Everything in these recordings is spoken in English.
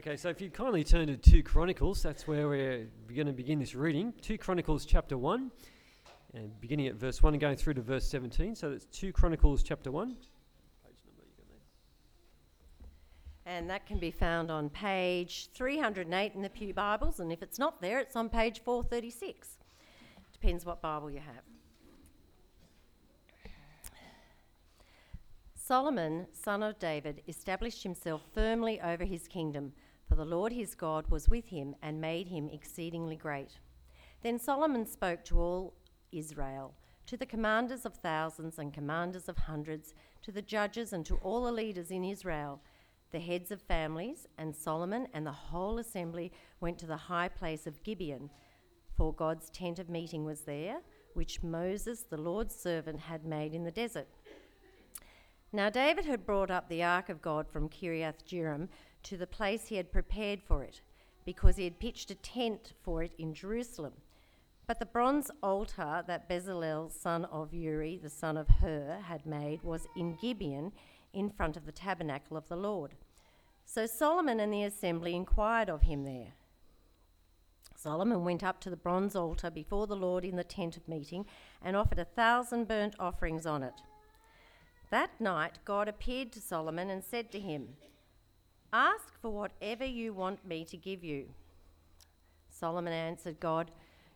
Okay, so if you kindly turn to 2 Chronicles, that's where we're going to begin this reading. 2 Chronicles chapter 1, and beginning at verse 1 and going through to verse 17. So that's 2 Chronicles chapter 1. And that can be found on page 308 in the Pew Bibles, and if it's not there, it's on page 436. Depends what Bible you have. Solomon, son of David, established himself firmly over his kingdom, for the Lord his God was with him and made him exceedingly great. Then Solomon spoke to all Israel, to the commanders of thousands and commanders of hundreds, to the judges and to all the leaders in Israel, the heads of families, and Solomon and the whole assembly went to the high place of Gibeon, for God's tent of meeting was there, which Moses, the Lord's servant, had made in the desert. Now David had brought up the ark of God from Kiriath Jearim to the place he had prepared for it, because he had pitched a tent for it in Jerusalem. But the bronze altar that Bezalel, son of Uri, the son of Hur, had made was in Gibeon in front of the tabernacle of the Lord. So Solomon and the assembly inquired of him there. Solomon went up to the bronze altar before the Lord in the tent of meeting and offered a thousand burnt offerings on it. That night, God appeared to Solomon and said to him, Ask for whatever you want me to give you. Solomon answered God,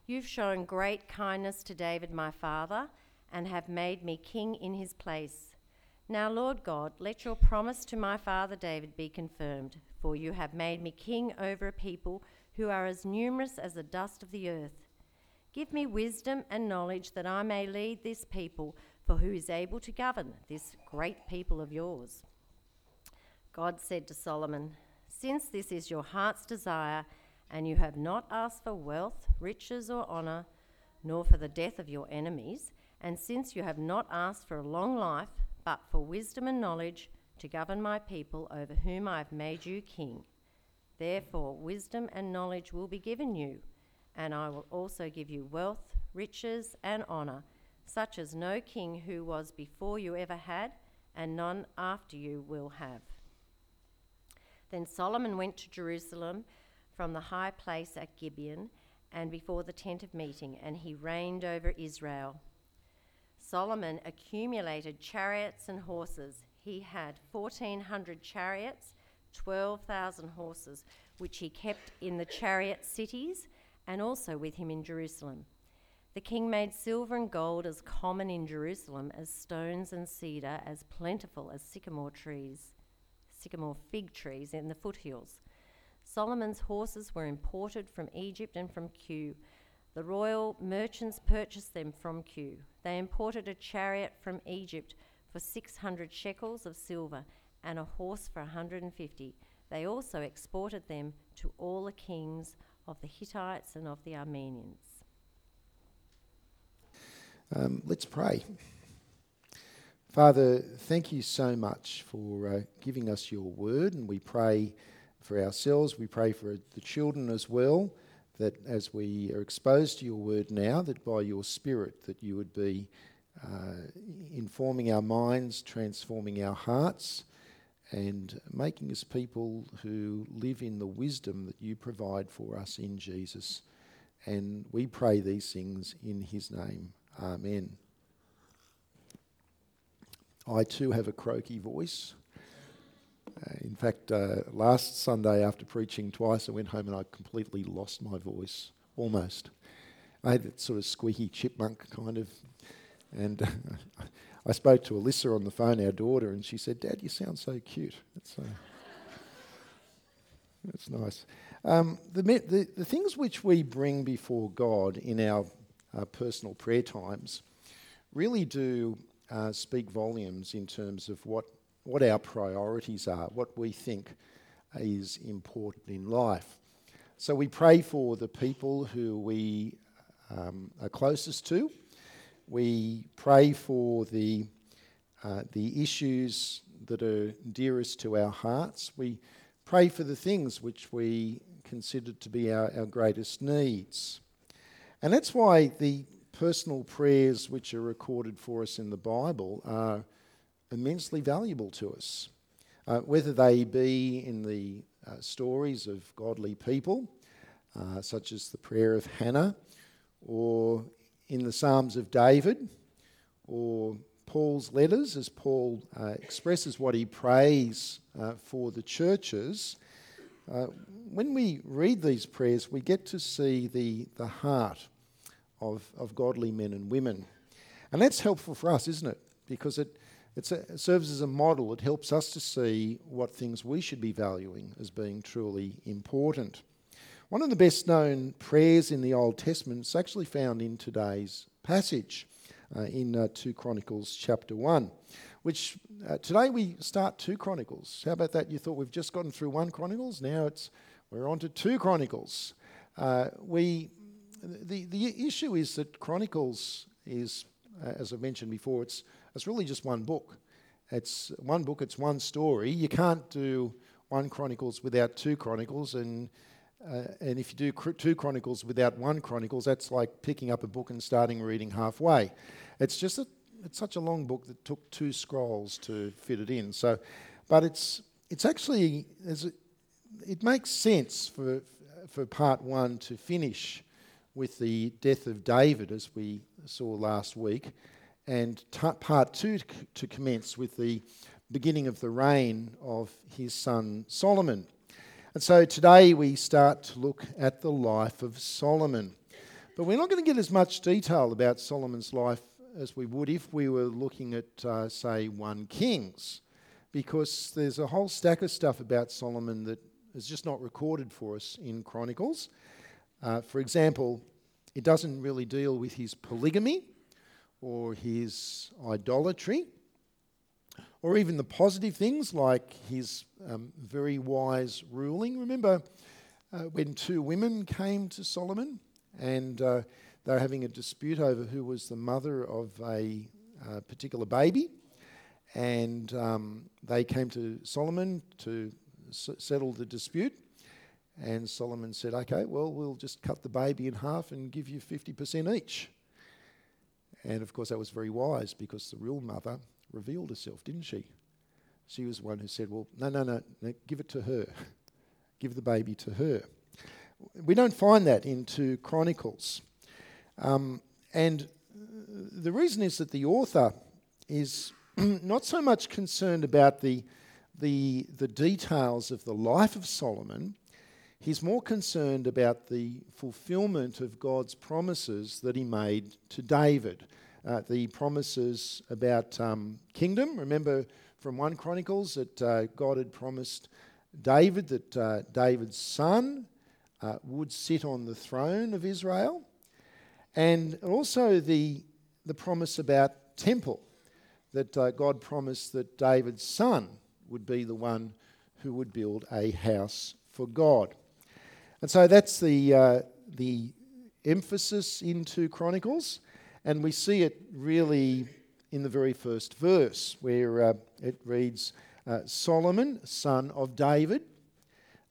You've shown great kindness to David my father, and have made me king in his place. Now, Lord God, let your promise to my father David be confirmed, for you have made me king over a people who are as numerous as the dust of the earth. Give me wisdom and knowledge that I may lead this people for who is able to govern this great people of yours? God said to Solomon, Since this is your heart's desire, and you have not asked for wealth, riches, or honour, nor for the death of your enemies, and since you have not asked for a long life, but for wisdom and knowledge to govern my people over whom I have made you king, therefore wisdom and knowledge will be given you, and I will also give you wealth, riches, and honour such as no king who was before you ever had, and none after you will have. Then Solomon went to Jerusalem from the high place at Gibeon and before the tent of meeting, and he reigned over Israel. Solomon accumulated chariots and horses. He had 1,400 chariots, 12,000 horses, which he kept in the chariot cities and also with him in Jerusalem. The king made silver and gold as common in Jerusalem as stones and cedar as plentiful as sycamore trees, sycamore fig trees in the foothills. Solomon's horses were imported from Egypt and from Kue. The royal merchants purchased them from Kue. They imported a chariot from Egypt for 600 shekels of silver and a horse for 150. They also exported them to all the kings of the Hittites and of the Arameans. Um, let's pray. Father, thank you so much for uh, giving us your word, and we pray for ourselves. We pray for the children as well, that as we are exposed to your word now, that by your Spirit, that you would be uh, informing our minds, transforming our hearts, and making us people who live in the wisdom that you provide for us in Jesus. And we pray these things in his name. Amen. I too have a croaky voice. Uh, in fact, uh, last Sunday after preaching twice, I went home and I completely lost my voice, almost. I had that sort of squeaky chipmunk kind of. And I spoke to Alyssa on the phone, our daughter, and she said, Dad, you sound so cute. That's, uh, that's nice. Um, the, the, the things which we bring before God in our personal prayer times really do uh, speak volumes in terms of what, what our priorities are, what we think is important in life. So we pray for the people who we um, are closest to. We pray for the, uh, the issues that are dearest to our hearts. We pray for the things which we consider to be our, our greatest needs. And that's why the personal prayers which are recorded for us in the Bible are immensely valuable to us. Uh, whether they be in the uh, stories of godly people, uh, such as the prayer of Hannah, or in the Psalms of David, or Paul's letters, as Paul uh, expresses what he prays uh, for the churches. Uh, when we read these prayers, we get to see the, the heart of, of godly men and women. And that's helpful for us, isn't it? Because it, a, it serves as a model. It helps us to see what things we should be valuing as being truly important. One of the best known prayers in the Old Testament is actually found in today's passage uh, in uh, 2 Chronicles chapter 1, which uh, today we start 2 Chronicles. How about that? You thought we've just gotten through 1 Chronicles? Now it's we're on to 2 Chronicles. Uh, we, the, the issue is that Chronicles is, uh, as I mentioned before, it's, it's really just one book. It's one book, it's one story. You can't do 1 Chronicles without 2 Chronicles, and uh, and if you do cr- two chronicles without one chronicles, that's like picking up a book and starting reading halfway. It's just a, it's such a long book that took two scrolls to fit it in. So, but it's it's actually it makes sense for for part one to finish with the death of David, as we saw last week, and t- part two to, to commence with the beginning of the reign of his son Solomon. And so today we start to look at the life of Solomon. But we're not going to get as much detail about Solomon's life as we would if we were looking at, uh, say, 1 Kings, because there's a whole stack of stuff about Solomon that is just not recorded for us in Chronicles. Uh, for example, it doesn't really deal with his polygamy or his idolatry or even the positive things like his um, very wise ruling. Remember uh, when two women came to Solomon and uh, they were having a dispute over who was the mother of a uh, particular baby, and um, they came to Solomon to s- settle the dispute. And Solomon said, Okay, well, we'll just cut the baby in half and give you 50% each. And of course, that was very wise because the real mother revealed herself, didn't she? She was the one who said, Well, no, no, no, no give it to her. give the baby to her. We don't find that in 2 Chronicles. Um, and the reason is that the author is not so much concerned about the, the, the details of the life of Solomon, he's more concerned about the fulfillment of God's promises that he made to David uh, the promises about um, kingdom. Remember from 1 Chronicles that uh, God had promised David that uh, David's son uh, would sit on the throne of Israel. And also the, the promise about temple, that uh, God promised that David's son would be the one who would build a house for God. And so that's the, uh, the emphasis into Chronicles. And we see it really in the very first verse where uh, it reads uh, Solomon, son of David,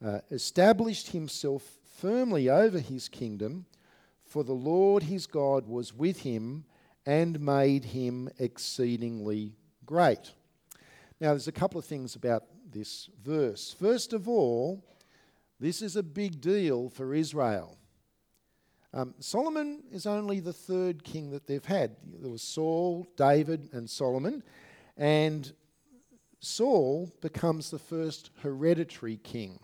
uh, established himself firmly over his kingdom, for the Lord his God was with him and made him exceedingly great. Now, there's a couple of things about this verse. First of all, this is a big deal for Israel. Um, Solomon is only the third king that they've had. There was Saul, David, and Solomon. And Saul becomes the first hereditary king.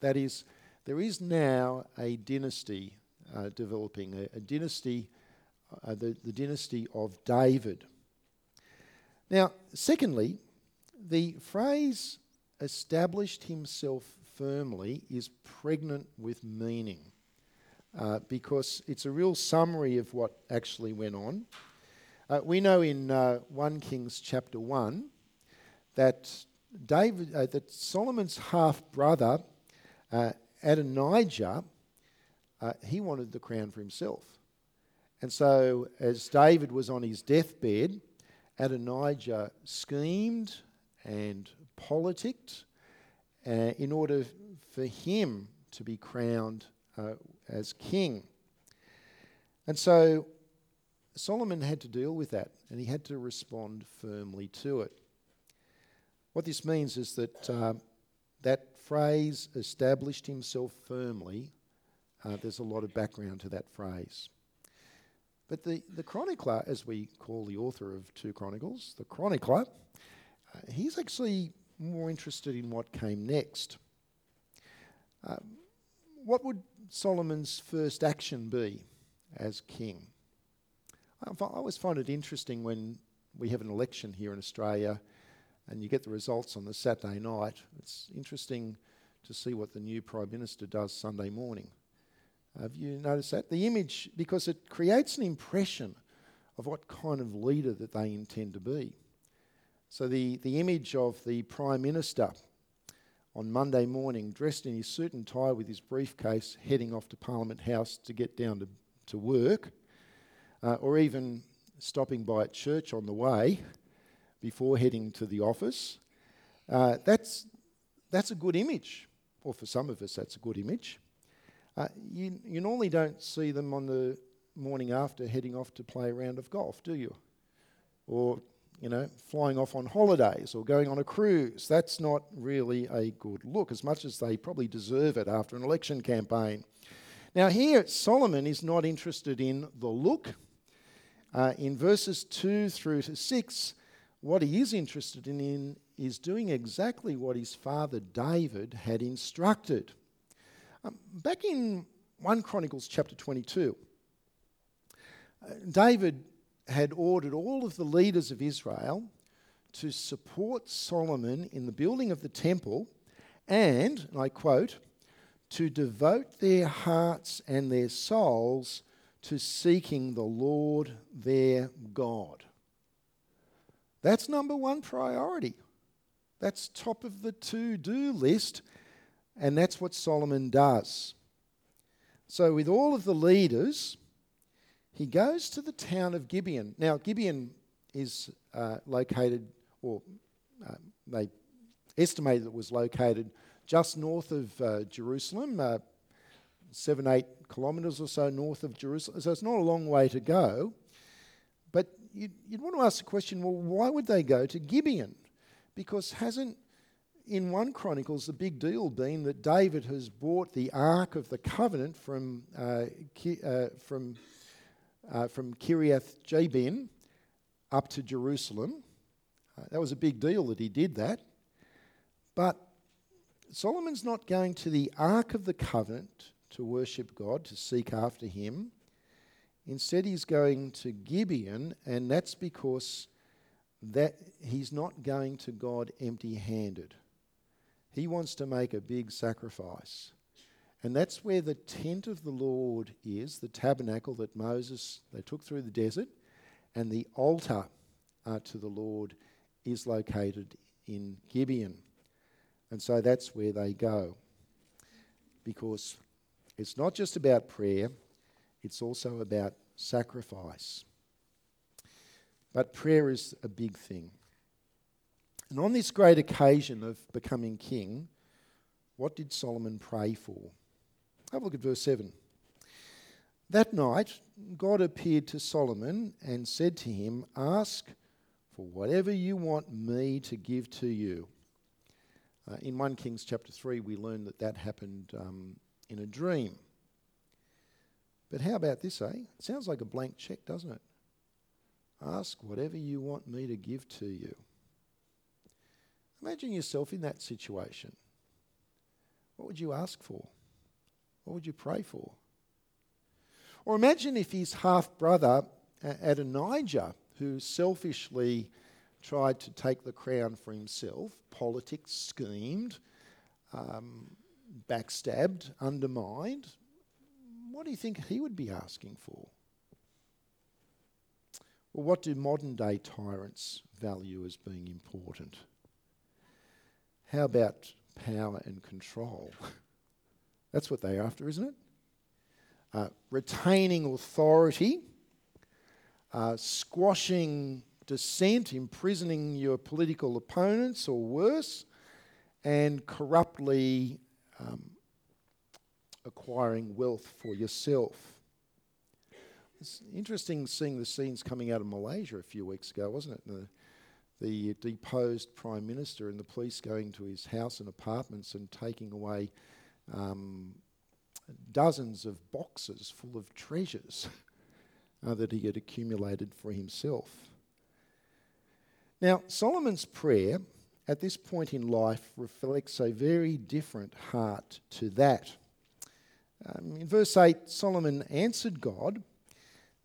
That is, there is now a dynasty uh, developing, a, a dynasty, uh, the, the dynasty of David. Now, secondly, the phrase established himself firmly is pregnant with meaning uh, because it's a real summary of what actually went on. Uh, we know in uh, 1 Kings chapter 1 that David, uh, that Solomon's half brother uh, Adonijah, uh, he wanted the crown for himself. And so, as David was on his deathbed, Adonijah schemed and politicked in order for him to be crowned uh, as king. And so Solomon had to deal with that and he had to respond firmly to it. What this means is that uh, that phrase, established himself firmly, uh, there's a lot of background to that phrase. But the, the chronicler, as we call the author of 2 Chronicles, the chronicler, uh, he's actually more interested in what came next. Uh, what would Solomon's first action be as king? I, I always find it interesting when we have an election here in Australia and you get the results on the Saturday night. It's interesting to see what the new Prime Minister does Sunday morning. Have you noticed that? The image, because it creates an impression of what kind of leader that they intend to be. So the, the image of the Prime Minister on Monday morning, dressed in his suit and tie with his briefcase, heading off to Parliament House to get down to, to work, uh, or even stopping by at church on the way before heading to the office. Uh, that's, that's a good image, or for some of us, that's a good image. Uh, you, you normally don't see them on the morning after heading off to play a round of golf, do you? Or, you know, flying off on holidays or going on a cruise. That's not really a good look, as much as they probably deserve it after an election campaign. Now, here, Solomon is not interested in the look. Uh, in verses 2 through to 6, what he is interested in is doing exactly what his father David had instructed. Um, back in 1 Chronicles chapter 22, uh, David had ordered all of the leaders of Israel to support Solomon in the building of the temple and, and I quote, to devote their hearts and their souls to seeking the Lord their God. That's number one priority. That's top of the to do list, and that's what Solomon does. So, with all of the leaders, he goes to the town of Gibeon. Now, Gibeon is uh, located, or uh, they estimated it was located just north of uh, Jerusalem, uh, seven, eight kilometres or so north of Jerusalem. So, it's not a long way to go. But you'd, you'd want to ask the question well, why would they go to Gibeon? Because hasn't in 1 Chronicles the big deal been that David has brought the Ark of the Covenant from, uh, Ki, uh, from, uh, from Kiriath Jabin up to Jerusalem? Uh, that was a big deal that he did that. But Solomon's not going to the Ark of the Covenant to worship God, to seek after Him. Instead, he's going to Gibeon, and that's because that he's not going to God empty handed. He wants to make a big sacrifice. And that's where the tent of the Lord is, the tabernacle that Moses they took through the desert, and the altar uh, to the Lord is located in Gibeon. And so that's where they go. Because it's not just about prayer, it's also about sacrifice. But prayer is a big thing. And on this great occasion of becoming king, what did Solomon pray for? Have a look at verse 7. That night, God appeared to Solomon and said to him, Ask for whatever you want me to give to you. Uh, in 1 Kings chapter 3, we learn that that happened um, in a dream. But how about this, eh? It sounds like a blank check, doesn't it? Ask whatever you want me to give to you. Imagine yourself in that situation. What would you ask for? What would you pray for? Or imagine if his half brother, Adonijah, who selfishly tried to take the crown for himself, politics schemed, um, backstabbed, undermined, what do you think he would be asking for? Well, what do modern day tyrants value as being important? How about power and control? That's what they're after, isn't it? Uh, retaining authority, uh, squashing dissent, imprisoning your political opponents or worse, and corruptly um, acquiring wealth for yourself. It's interesting seeing the scenes coming out of Malaysia a few weeks ago, wasn't it? The, the deposed prime minister and the police going to his house and apartments and taking away um, dozens of boxes full of treasures uh, that he had accumulated for himself. Now, Solomon's prayer at this point in life reflects a very different heart to that. Um, in verse 8, Solomon answered God,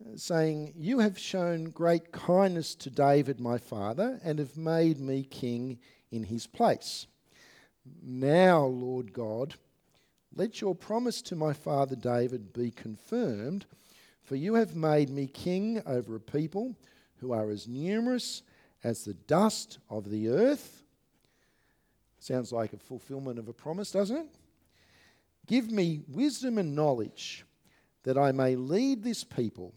uh, saying, You have shown great kindness to David my father, and have made me king in his place. Now, Lord God, let your promise to my father David be confirmed, for you have made me king over a people who are as numerous as the dust of the earth. Sounds like a fulfillment of a promise, doesn't it? Give me wisdom and knowledge that I may lead this people,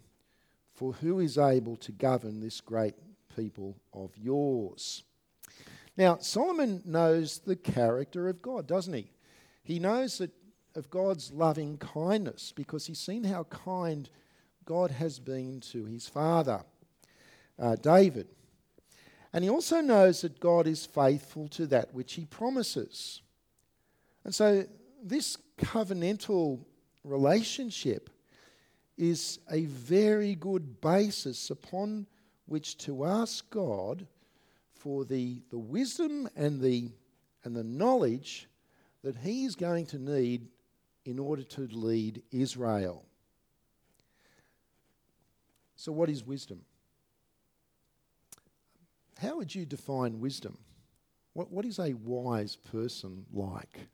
for who is able to govern this great people of yours? Now, Solomon knows the character of God, doesn't he? He knows that of God's loving kindness because he's seen how kind God has been to his father, uh, David. And he also knows that God is faithful to that which he promises. And so, this covenantal relationship is a very good basis upon which to ask God for the, the wisdom and the, and the knowledge that he is going to need in order to lead Israel. So, what is wisdom? How would you define wisdom? What, what is a wise person like?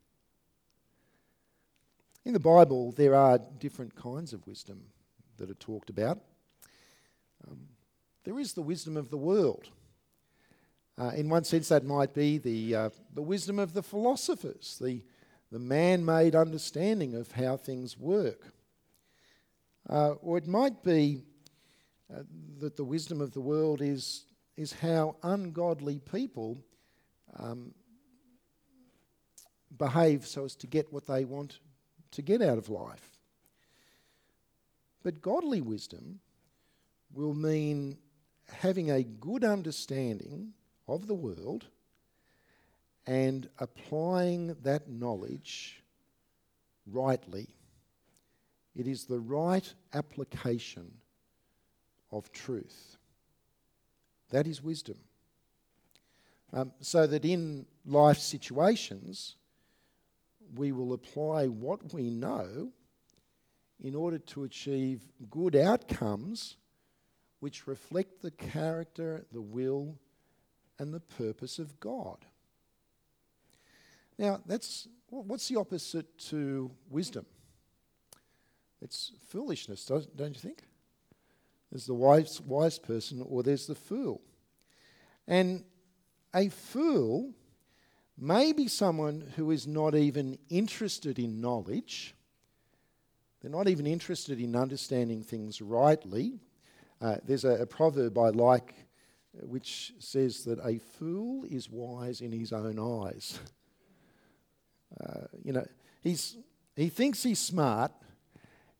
In the Bible, there are different kinds of wisdom that are talked about. Um, there is the wisdom of the world. Uh, in one sense, that might be the, uh, the wisdom of the philosophers, the, the man made understanding of how things work. Uh, or it might be uh, that the wisdom of the world is, is how ungodly people um, behave so as to get what they want to get out of life. But godly wisdom will mean having a good understanding of the world and applying that knowledge rightly. It is the right application of truth. That is wisdom. Um, so that in life situations, we will apply what we know in order to achieve good outcomes which reflect the character, the will, and the purpose of God. Now, that's what's the opposite to wisdom? It's foolishness, don't you think? There's the wise, wise person, or there's the fool. And a fool may be someone who is not even interested in knowledge. They're not even interested in understanding things rightly. Uh, there's a, a proverb I like uh, which says that a fool is wise in his own eyes. Uh, you know, he's, he thinks he's smart.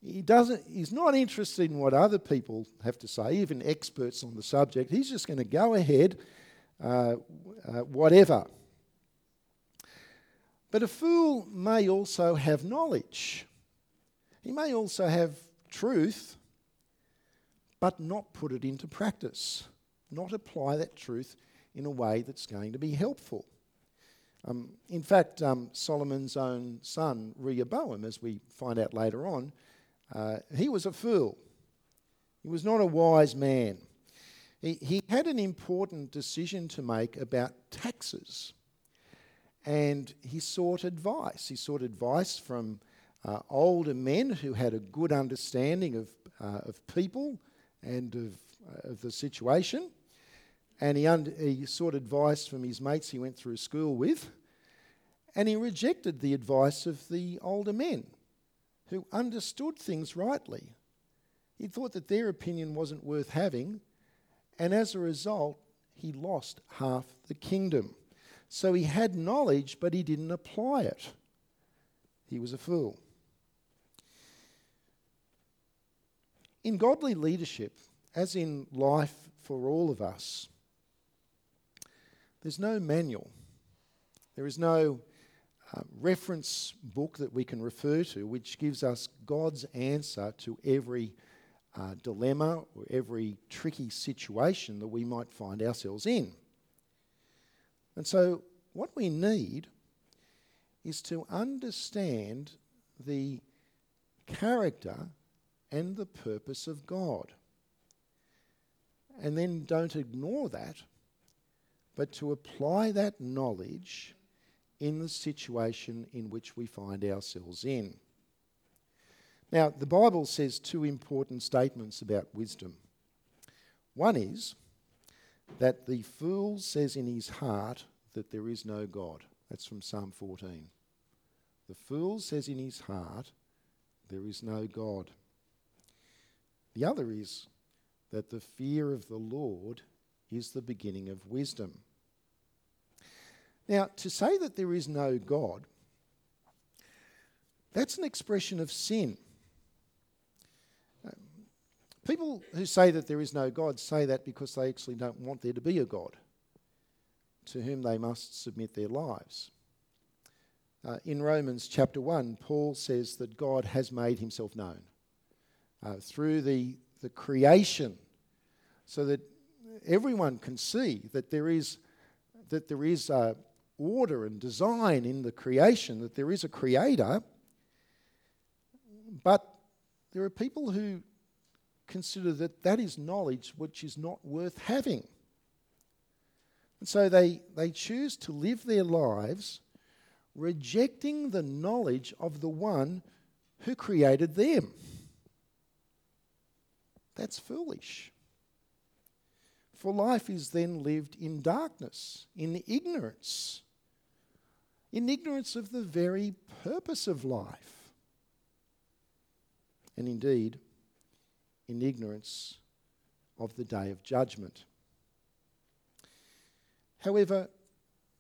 He doesn't, he's not interested in what other people have to say, even experts on the subject. He's just going to go ahead, uh, uh, whatever. But a fool may also have knowledge. He may also have truth, but not put it into practice, not apply that truth in a way that's going to be helpful. Um, in fact, um, Solomon's own son, Rehoboam, as we find out later on, uh, he was a fool. He was not a wise man. He, he had an important decision to make about taxes. And he sought advice. He sought advice from uh, older men who had a good understanding of, uh, of people and of, uh, of the situation and he, und- he sought advice from his mates he went through school with, and he rejected the advice of the older men who understood things rightly. He thought that their opinion wasn't worth having, and as a result, he lost half the kingdom. So he had knowledge, but he didn't apply it. He was a fool. In godly leadership, as in life for all of us, there's no manual. There is no uh, reference book that we can refer to which gives us God's answer to every uh, dilemma or every tricky situation that we might find ourselves in. And so, what we need is to understand the character and the purpose of God. And then don't ignore that, but to apply that knowledge in the situation in which we find ourselves in. Now, the Bible says two important statements about wisdom. One is that the fool says in his heart that there is no God. That's from Psalm 14. The fool says in his heart, there is no God. The other is that the fear of the Lord is the beginning of wisdom. Now, to say that there is no God, that's an expression of sin. People who say that there is no God say that because they actually don't want there to be a God to whom they must submit their lives. Uh, in Romans chapter 1, Paul says that God has made himself known uh, through the, the creation so that everyone can see that there is, that there is uh, order and design in the creation, that there is a creator. But there are people who consider that that is knowledge which is not worth having. And so they, they choose to live their lives rejecting the knowledge of the one who created them. That's foolish. For life is then lived in darkness, in ignorance, in ignorance of the very purpose of life. And indeed, in ignorance of the day of judgment. However,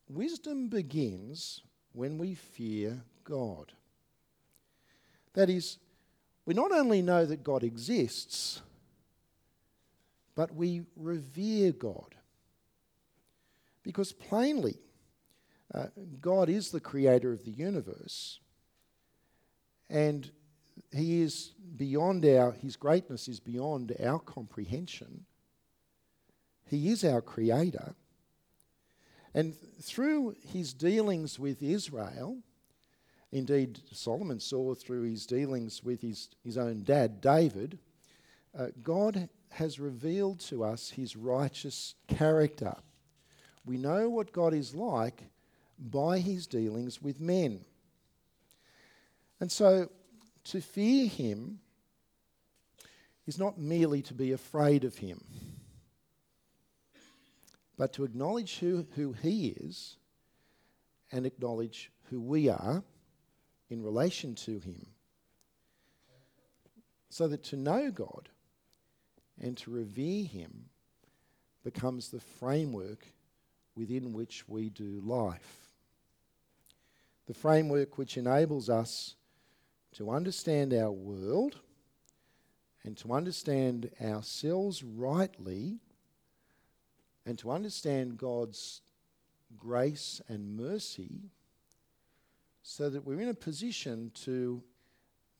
wisdom begins when we fear God. That is, we not only know that God exists, but we revere God. Because plainly, uh, God is the creator of the universe, and he is beyond our, his greatness is beyond our comprehension. He is our creator. And through his dealings with Israel, indeed, Solomon saw through his dealings with his, his own dad, David, uh, God has revealed to us his righteous character. We know what God is like by his dealings with men. And so to fear him is not merely to be afraid of him, but to acknowledge who, who he is and acknowledge who we are in relation to him. So that to know God and to revere him becomes the framework within which we do life. The framework which enables us to understand our world and to understand ourselves rightly and to understand God's grace and mercy so that we're in a position to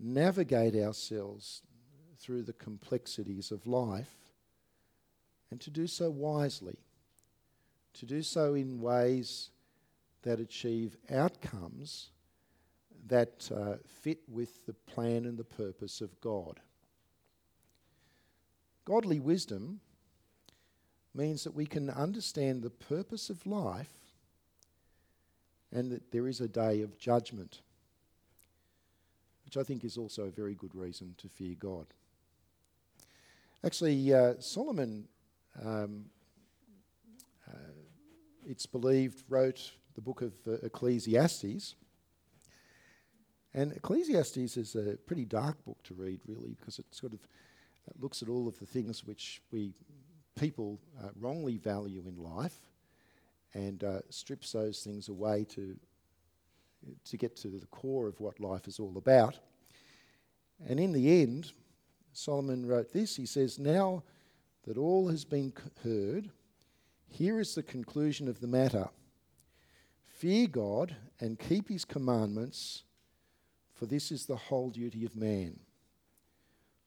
navigate ourselves through the complexities of life and to do so wisely, to do so in ways that achieve outcomes that uh, fit with the plan and the purpose of God. Godly wisdom means that we can understand the purpose of life and that there is a day of judgment, which I think is also a very good reason to fear God. Actually, uh, Solomon, um, uh, it's believed, wrote the book of uh, Ecclesiastes and Ecclesiastes is a pretty dark book to read, really, because it sort of uh, looks at all of the things which we people uh, wrongly value in life and uh, strips those things away to, to get to the core of what life is all about. And in the end, Solomon wrote this he says, Now that all has been heard, Here is the conclusion of the matter Fear God and keep his commandments, for this is the whole duty of man.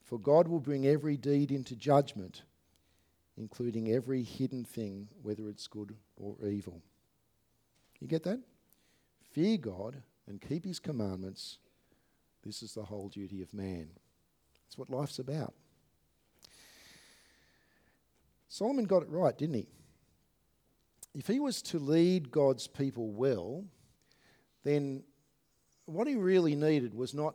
For God will bring every deed into judgment, including every hidden thing, whether it's good or evil. You get that? Fear God and keep his commandments. This is the whole duty of man. That's what life's about. Solomon got it right, didn't he? If he was to lead God's people well, then what he really needed was not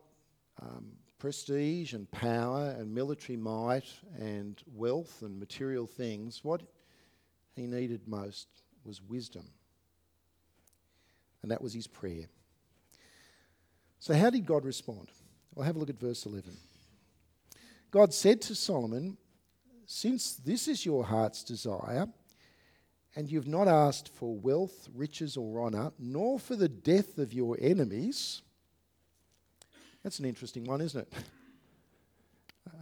um, prestige and power and military might and wealth and material things. What he needed most was wisdom. And that was his prayer. So, how did God respond? Well, have a look at verse 11. God said to Solomon, Since this is your heart's desire, and you've not asked for wealth, riches, or honour, nor for the death of your enemies. That's an interesting one, isn't it?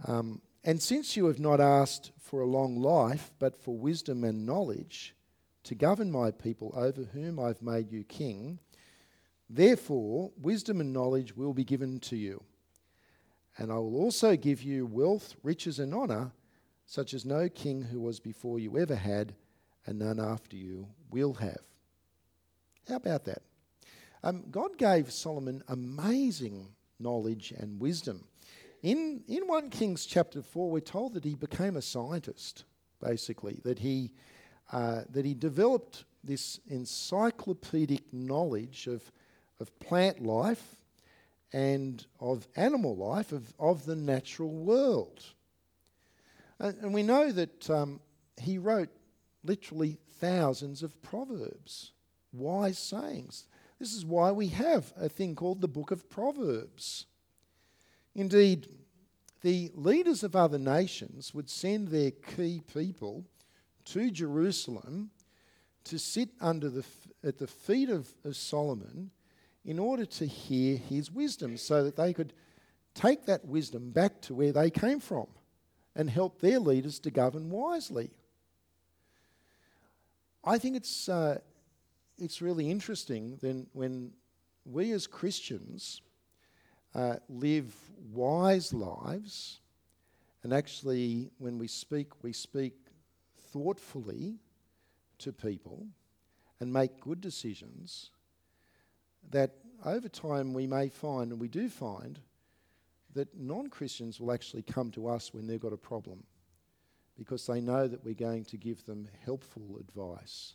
Um, and since you have not asked for a long life, but for wisdom and knowledge to govern my people over whom I've made you king, therefore wisdom and knowledge will be given to you. And I will also give you wealth, riches, and honour, such as no king who was before you ever had and none after you will have. How about that? Um, God gave Solomon amazing knowledge and wisdom. In, in 1 Kings chapter 4, we're told that he became a scientist, basically, that he, uh, that he developed this encyclopedic knowledge of, of plant life and of animal life, of, of the natural world. And, and we know that um, he wrote literally thousands of proverbs, wise sayings. This is why we have a thing called the Book of Proverbs. Indeed, the leaders of other nations would send their key people to Jerusalem to sit under the, at the feet of, of Solomon in order to hear his wisdom so that they could take that wisdom back to where they came from and help their leaders to govern wisely. I think it's, uh, it's really interesting then when we as Christians uh, live wise lives, and actually, when we speak, we speak thoughtfully to people and make good decisions, that over time we may find, and we do find, that non Christians will actually come to us when they've got a problem because they know that we're going to give them helpful advice.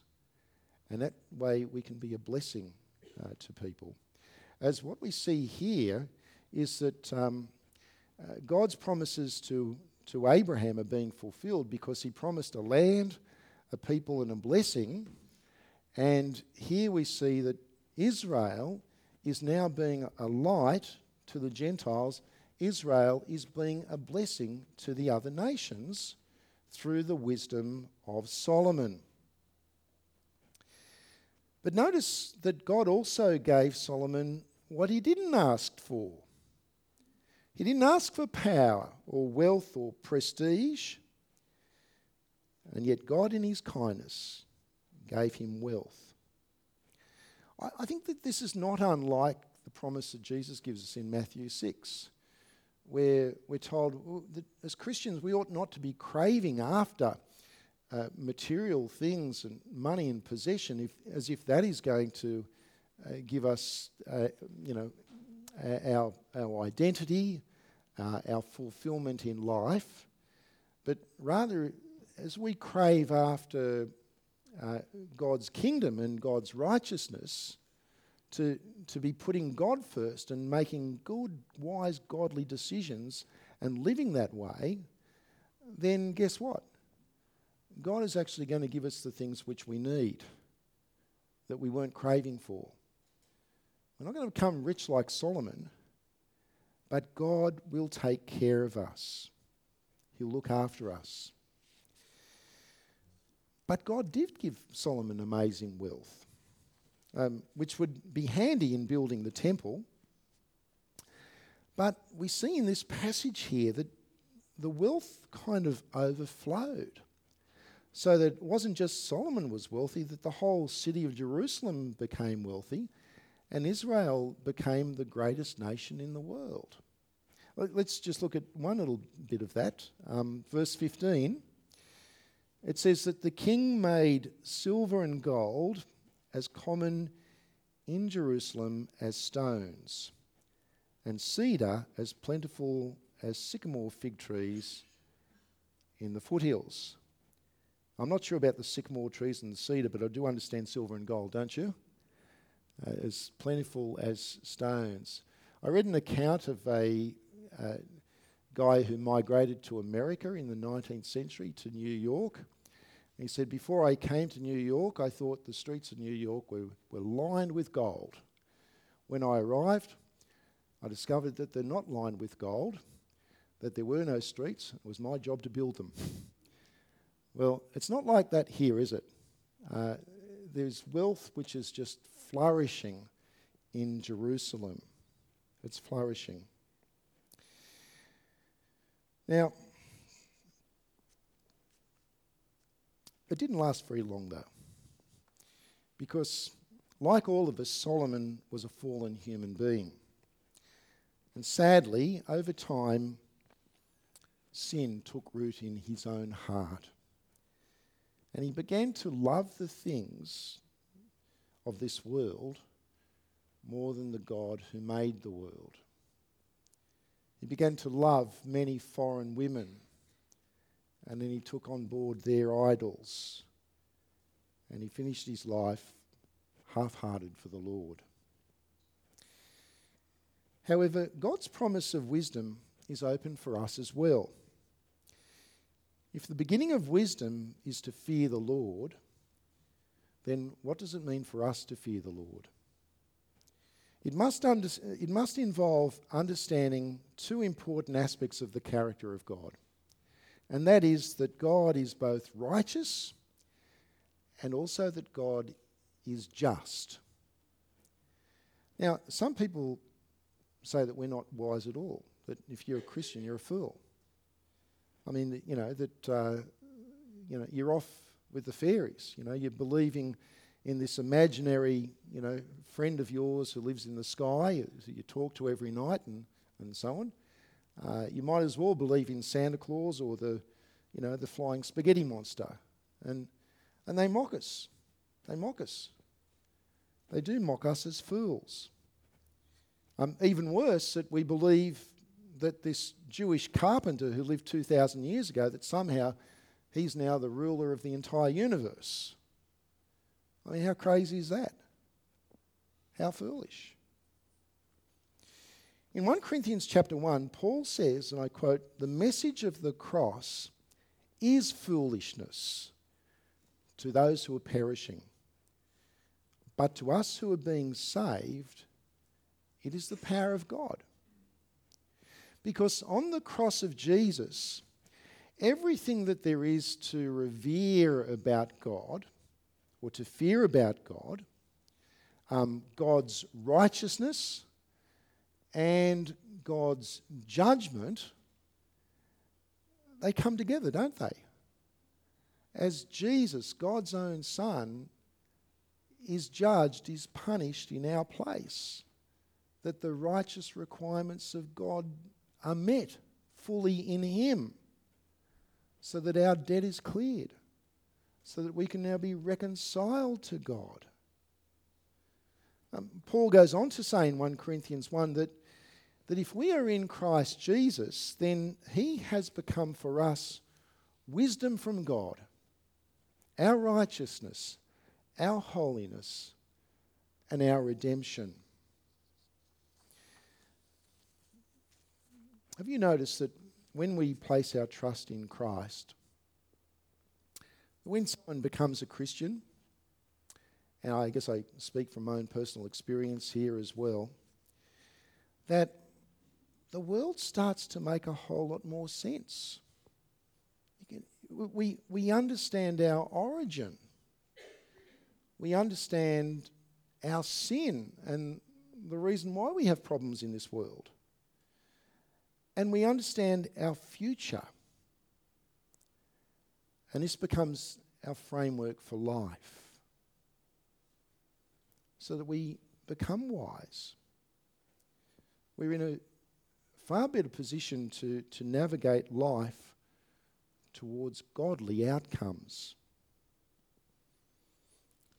And that way we can be a blessing uh, to people. As what we see here is that um, uh, God's promises to, to Abraham are being fulfilled because he promised a land, a people, and a blessing. And here we see that Israel is now being a light to the Gentiles. Israel is being a blessing to the other nations through the wisdom of Solomon. But notice that God also gave Solomon what he didn't ask for. He didn't ask for power or wealth or prestige. And yet, God, in his kindness, gave him wealth. I, I think that this is not unlike the promise that Jesus gives us in Matthew 6 where we're told that as Christians we ought not to be craving after uh, material things and money and possession if, as if that is going to uh, give us, uh, you know, our, our identity, uh, our fulfillment in life, but rather as we crave after uh, God's kingdom and God's righteousness, to, to be putting God first and making good, wise, godly decisions and living that way, then guess what? God is actually going to give us the things which we need that we weren't craving for. We're not going to become rich like Solomon, but God will take care of us. He'll look after us. But God did give Solomon amazing wealth um, which would be handy in building the temple. But we see in this passage here that the wealth kind of overflowed. so that it wasn't just Solomon was wealthy, that the whole city of Jerusalem became wealthy, and Israel became the greatest nation in the world. Let's just look at one little bit of that. Um, verse 15 it says that the king made silver and gold as common in Jerusalem as stones, and cedar as plentiful as sycamore fig trees in the foothills. I'm not sure about the sycamore trees and the cedar, but I do understand silver and gold, don't you? Uh, as plentiful as stones. I read an account of a uh, guy who migrated to America in the 19th century to New York. He said, Before I came to New York, I thought the streets of New York were, were lined with gold. When I arrived, I discovered that they're not lined with gold, that there were no streets. It was my job to build them. Well, it's not like that here, is it? Uh, there's wealth which is just flourishing in Jerusalem. It's flourishing. Now, it didn't last very long though, because like all of us, Solomon was a fallen human being. And sadly, over time, sin took root in his own heart. And he began to love the things of this world more than the God who made the world. He began to love many foreign women, and then he took on board their idols, and he finished his life half hearted for the Lord. However, God's promise of wisdom is open for us as well. If the beginning of wisdom is to fear the Lord, then what does it mean for us to fear the Lord? It must, under, it must involve understanding two important aspects of the character of God. And that is that God is both righteous and also that God is just. Now, some people say that we're not wise at all, that if you're a Christian, you're a fool. I mean, you know, that uh, you know, you're off with the fairies. You know, you're believing in this imaginary, you know, friend of yours who lives in the sky, who you talk to every night, and, and so on. Uh, you might as well believe in Santa Claus or the, you know, the flying spaghetti monster, and and they mock us. They mock us. They do mock us as fools. Um, even worse, that we believe that this Jewish carpenter who lived 2,000 years ago, that somehow he's now the ruler of the entire universe. I mean, how crazy is that? How foolish. In 1 Corinthians chapter 1, Paul says, and I quote, the message of the cross is foolishness to those who are perishing. But to us who are being saved, it is the power of God. Because on the cross of Jesus, everything that there is to revere about God or to fear about God, um, God's righteousness and God's judgment, they come together, don't they? As Jesus, God's own Son, is judged, is punished in our place, that the righteous requirements of God are met fully in Him so that our debt is cleared, so that we can now be reconciled to God. Um, Paul goes on to say in 1 Corinthians 1 that, that if we are in Christ Jesus, then He has become for us wisdom from God, our righteousness, our holiness, and our redemption. Have you noticed that when we place our trust in Christ, when someone becomes a Christian, and I guess I speak from my own personal experience here as well, that the world starts to make a whole lot more sense. Can, we, we understand our origin. We understand our sin and the reason why we have problems in this world and we understand our future. And this becomes our framework for life so that we become wise. We're in a far better position to, to navigate life towards godly outcomes.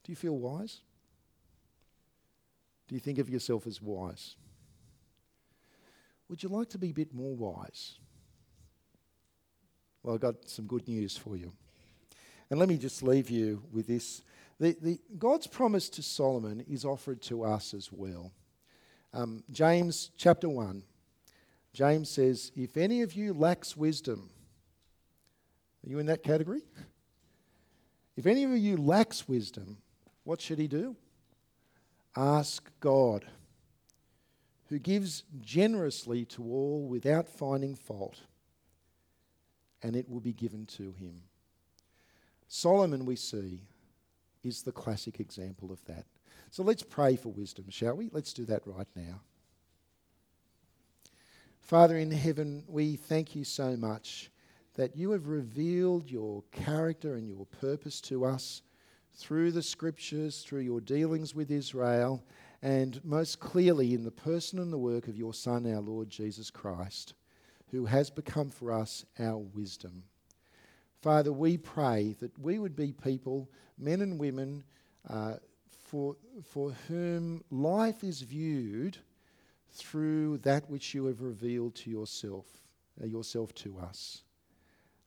Do you feel wise? Do you think of yourself as wise? Would you like to be a bit more wise? Well, I've got some good news for you. And let me just leave you with this. The, the, God's promise to Solomon is offered to us as well. Um, James chapter 1, James says, If any of you lacks wisdom, are you in that category? If any of you lacks wisdom, what should he do? Ask God, who gives generously to all without finding fault, and it will be given to him. Solomon, we see, is the classic example of that. So let's pray for wisdom, shall we? Let's do that right now. Father in heaven, we thank you so much that you have revealed your character and your purpose to us through the scriptures, through your dealings with Israel, and most clearly in the person and the work of your Son, our Lord Jesus Christ, who has become for us our wisdom. Father, we pray that we would be people, men and women, uh, for, for whom life is viewed through that which you have revealed to yourself, uh, yourself to us.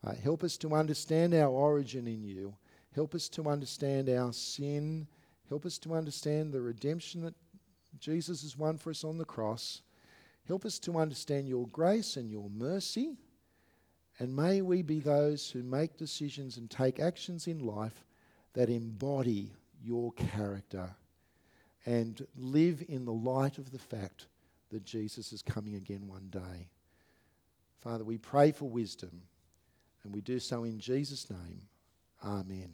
Uh, help us to understand our origin in you. Help us to understand our sin. Help us to understand the redemption that Jesus has won for us on the cross. Help us to understand your grace and your mercy. And may we be those who make decisions and take actions in life that embody your character and live in the light of the fact that Jesus is coming again one day. Father, we pray for wisdom and we do so in Jesus' name. Amen.